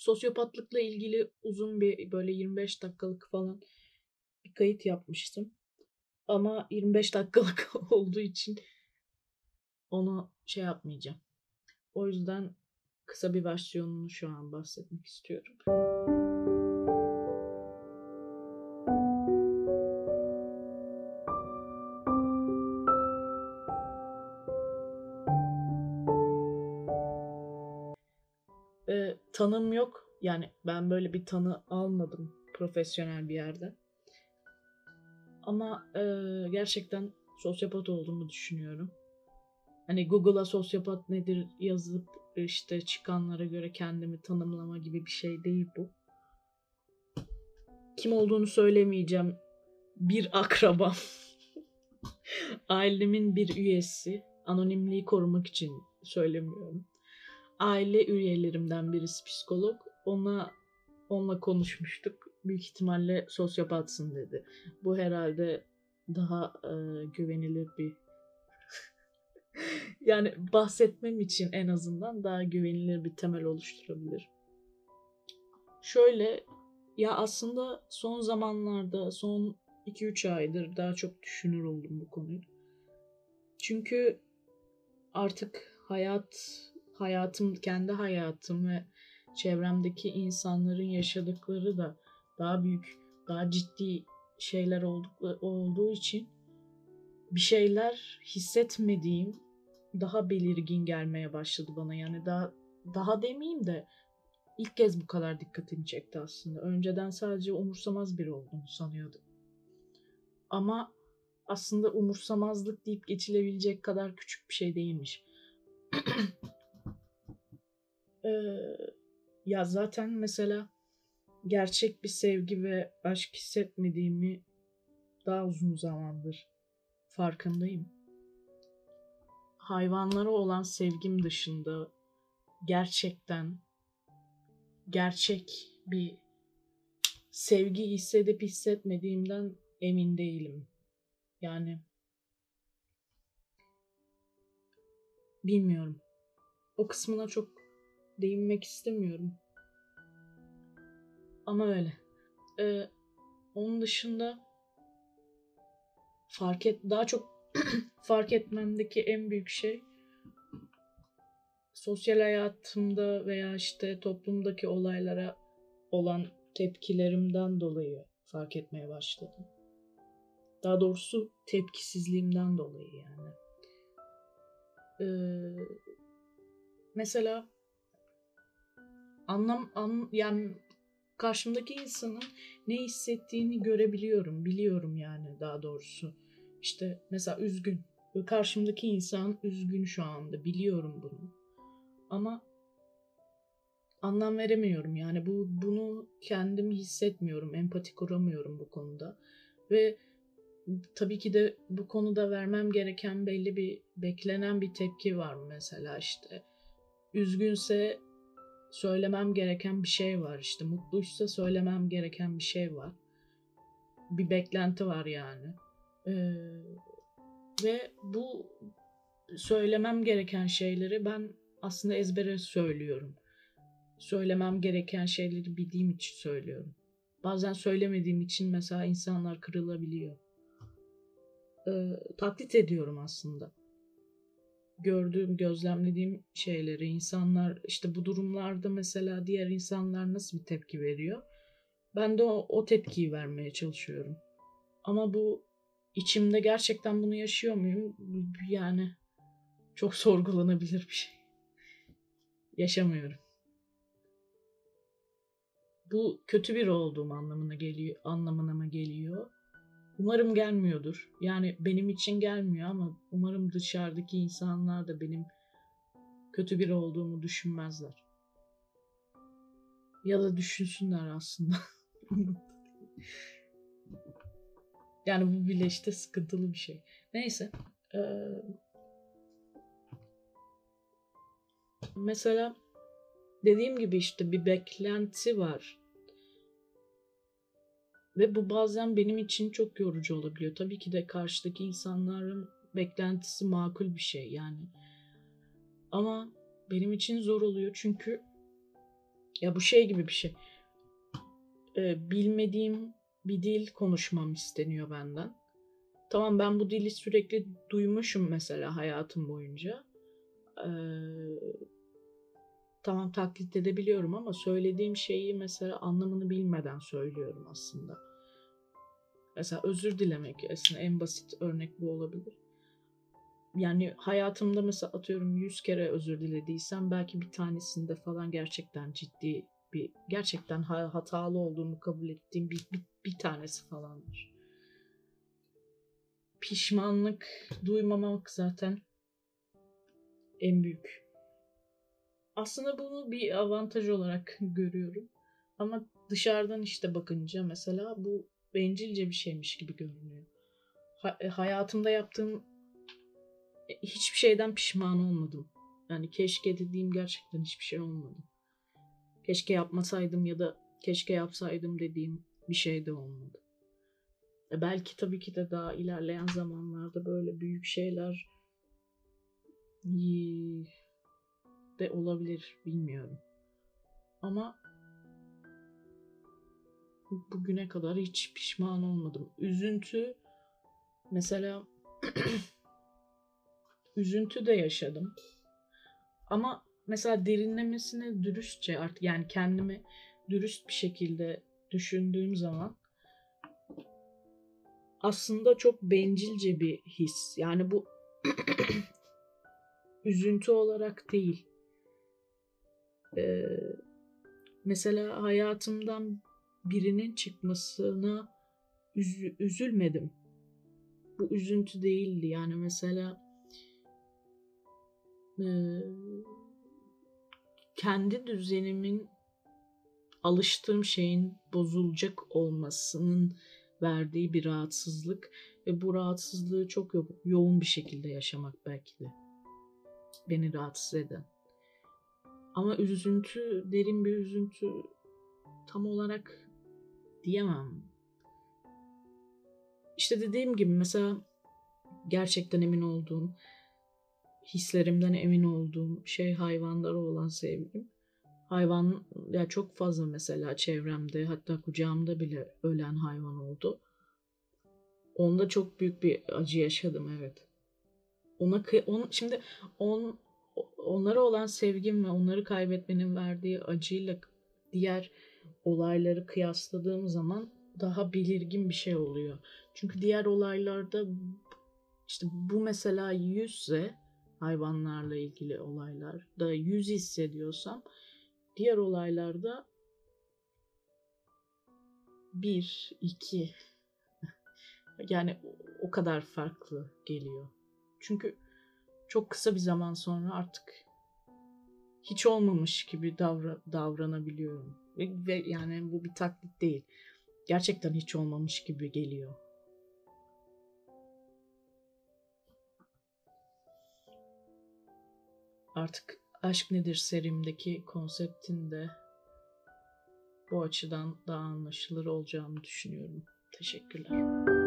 sosyopatlıkla ilgili uzun bir böyle 25 dakikalık falan bir kayıt yapmıştım. Ama 25 dakikalık olduğu için onu şey yapmayacağım. O yüzden kısa bir versiyonunu şu an bahsetmek istiyorum. Tanım yok. Yani ben böyle bir tanı almadım profesyonel bir yerde. Ama e, gerçekten sosyopat olduğumu düşünüyorum. Hani Google'a sosyopat nedir yazıp işte çıkanlara göre kendimi tanımlama gibi bir şey değil bu. Kim olduğunu söylemeyeceğim. Bir akrabam. Ailemin bir üyesi. Anonimliği korumak için söylemiyorum. Aile üyelerimden birisi psikolog. Ona onunla konuşmuştuk. Büyük ihtimalle sosyopatsın dedi. Bu herhalde daha e, güvenilir bir yani bahsetmem için en azından daha güvenilir bir temel oluşturabilir. Şöyle ya aslında son zamanlarda son 2-3 aydır daha çok düşünür oldum bu konuyu. Çünkü artık hayat hayatım kendi hayatım ve çevremdeki insanların yaşadıkları da daha büyük, daha ciddi şeyler olduğu için bir şeyler hissetmediğim daha belirgin gelmeye başladı bana. Yani daha daha demeyeyim de ilk kez bu kadar dikkatimi çekti aslında. Önceden sadece umursamaz biri olduğunu sanıyordum. Ama aslında umursamazlık deyip geçilebilecek kadar küçük bir şey değilmiş. ee, ya zaten mesela gerçek bir sevgi ve aşk hissetmediğimi daha uzun zamandır farkındayım. Hayvanlara olan sevgim dışında gerçekten gerçek bir sevgi hissedip hissetmediğimden emin değilim. Yani bilmiyorum. O kısmına çok değinmek istemiyorum. Ama öyle. Ee, onun dışında fark et daha çok fark etmemdeki en büyük şey sosyal hayatımda veya işte toplumdaki olaylara olan tepkilerimden dolayı fark etmeye başladım. Daha doğrusu tepkisizliğimden dolayı yani. Ee, mesela anlam an, yani karşımdaki insanın ne hissettiğini görebiliyorum, biliyorum yani daha doğrusu. İşte mesela üzgün. Karşımdaki insan üzgün şu anda, biliyorum bunu. Ama anlam veremiyorum yani bu bunu kendim hissetmiyorum, empati kuramıyorum bu konuda. Ve tabii ki de bu konuda vermem gereken belli bir beklenen bir tepki var mesela işte. Üzgünse söylemem gereken bir şey var işte. Mutluysa söylemem gereken bir şey var. Bir beklenti var yani. Ee, ve bu söylemem gereken şeyleri ben aslında ezbere söylüyorum. Söylemem gereken şeyleri bildiğim için söylüyorum. Bazen söylemediğim için mesela insanlar kırılabiliyor. Ee, taklit ediyorum aslında gördüğüm, gözlemlediğim şeyleri insanlar işte bu durumlarda mesela diğer insanlar nasıl bir tepki veriyor? Ben de o, o tepkiyi vermeye çalışıyorum. Ama bu içimde gerçekten bunu yaşıyor muyum? Yani çok sorgulanabilir bir şey. Yaşamıyorum. Bu kötü bir olduğum anlamına geliyor, anlamına mı geliyor? Umarım gelmiyordur. Yani benim için gelmiyor ama umarım dışarıdaki insanlar da benim kötü biri olduğumu düşünmezler. Ya da düşünsünler aslında. yani bu bile işte sıkıntılı bir şey. Neyse. Ee, mesela dediğim gibi işte bir beklenti var ve bu bazen benim için çok yorucu olabiliyor. Tabii ki de karşıdaki insanların beklentisi makul bir şey yani. Ama benim için zor oluyor çünkü Ya bu şey gibi bir şey. Ee, bilmediğim bir dil konuşmam isteniyor benden. Tamam ben bu dili sürekli duymuşum mesela hayatım boyunca. Ee, tamam taklit edebiliyorum ama söylediğim şeyi mesela anlamını bilmeden söylüyorum aslında. Mesela özür dilemek aslında en basit örnek bu olabilir. Yani hayatımda mesela atıyorum 100 kere özür dilediysem belki bir tanesinde falan gerçekten ciddi bir gerçekten hatalı olduğumu kabul ettiğim bir, bir, bir tanesi falandır. Pişmanlık duymamak zaten en büyük. Aslında bunu bir avantaj olarak görüyorum. Ama dışarıdan işte bakınca mesela bu bencilce bir şeymiş gibi görünüyor. Ha- e, hayatımda yaptığım e, hiçbir şeyden pişman olmadım. Yani keşke dediğim gerçekten hiçbir şey olmadı. Keşke yapmasaydım ya da keşke yapsaydım dediğim bir şey de olmadı. E belki tabii ki de daha ilerleyen zamanlarda böyle büyük şeyler de olabilir bilmiyorum. Ama bugüne kadar hiç pişman olmadım. Üzüntü mesela üzüntü de yaşadım. Ama mesela derinlemesine dürüstçe artık yani kendimi dürüst bir şekilde düşündüğüm zaman aslında çok bencilce bir his. Yani bu üzüntü olarak değil. Ee, mesela hayatımdan birinin çıkmasına üz- üzülmedim. Bu üzüntü değildi. Yani mesela e, kendi düzenimin alıştığım şeyin bozulacak olmasının verdiği bir rahatsızlık ve bu rahatsızlığı çok yo- yoğun bir şekilde yaşamak belki de beni rahatsız eden. Ama üzüntü, derin bir üzüntü tam olarak diyemem. İşte dediğim gibi mesela gerçekten emin olduğum, hislerimden emin olduğum şey hayvanlara olan sevgim. Hayvan ya çok fazla mesela çevremde hatta kucağımda bile ölen hayvan oldu. Onda çok büyük bir acı yaşadım evet. Ona on, şimdi on onlara olan sevgim ve onları kaybetmenin verdiği acıyla diğer olayları kıyasladığım zaman daha belirgin bir şey oluyor. Çünkü diğer olaylarda işte bu mesela yüzse hayvanlarla ilgili olaylar da yüz hissediyorsam diğer olaylarda bir, iki yani o kadar farklı geliyor. Çünkü çok kısa bir zaman sonra artık hiç olmamış gibi davra davranabiliyorum. Ve, yani bu bir taklit değil. Gerçekten hiç olmamış gibi geliyor. Artık Aşk Nedir serimdeki konseptin de bu açıdan daha anlaşılır olacağını düşünüyorum. Teşekkürler.